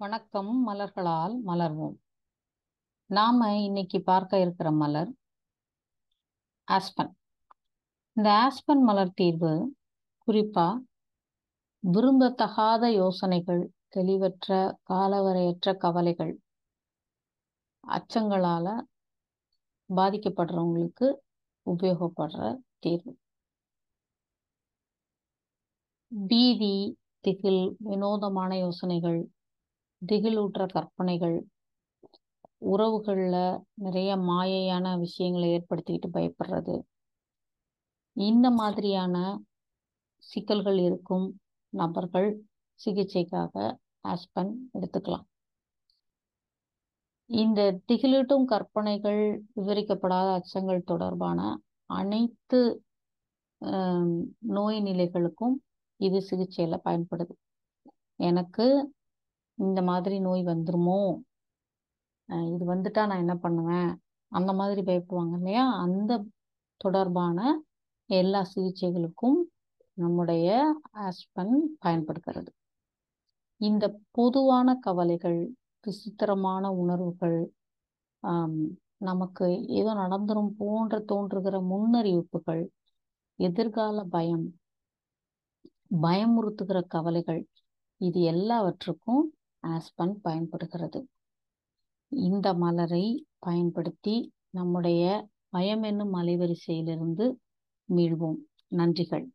வணக்கம் மலர்களால் மலர்வோம். நாம இன்னைக்கு பார்க்க இருக்கிற மலர் ஆஸ்பன். இந்த ஆஸ்பன் மலர் தீர்வு குறிப்பா விரும்பத்தகாத யோசனைகள் தெளிவற்ற காலவரையற்ற கவலைகள் அச்சங்களால பாதிக்கப்படுறவங்களுக்கு உபயோகப்படுற தீர்வு. பீதி திகில் வினோதமான யோசனைகள் திகிலூற்ற கற்பனைகள் உறவுகளில் நிறைய மாயையான விஷயங்களை ஏற்படுத்திக்கிட்டு பயப்படுறது. இந்த மாதிரியான சிக்கல்கள் இருக்கும் நபர்கள் சிகிச்சைக்காக ஆஸ்பன் எடுத்துக்கலாம். இந்த திகிலூட்டும் கற்பனைகள் விவரிக்கப்படாத அச்சங்கள் தொடர்பான அனைத்து நோய் நிலைகளுக்கும் இது சிகிச்சையில் பயன்படுது. எனக்கு இந்த மாதிரி நோய் வந்துருமோ? இது வந்துட்டா நான் என்ன பண்ணுவேன்? அந்த மாதிரி பயப்படுவாங்க இல்லையா? அந்த தொடர்பான எல்லா சிகிச்சைகளுக்கும் நம்முடைய ஆஸ்பன் பயன்படுகிறது இந்த பொதுவான கவலைகள் விசித்திரமான உணர்வுகள் நமக்கு ஏதோ நடந்துரும் போன்ற தோன்றுகிற முன்னறிவிப்புகள் எதிர்கால பயம் பயமுறுத்துகிற கவலைகள் இது எல்லாவற்றுக்கும் ஆஸ்பன் பயன்படுகிறது. இந்த மலரை பயன்படுத்தி நம்முடைய பயம் என்னும் அலைவரிசையிலிருந்து மீள்வோம். நன்றிகள்.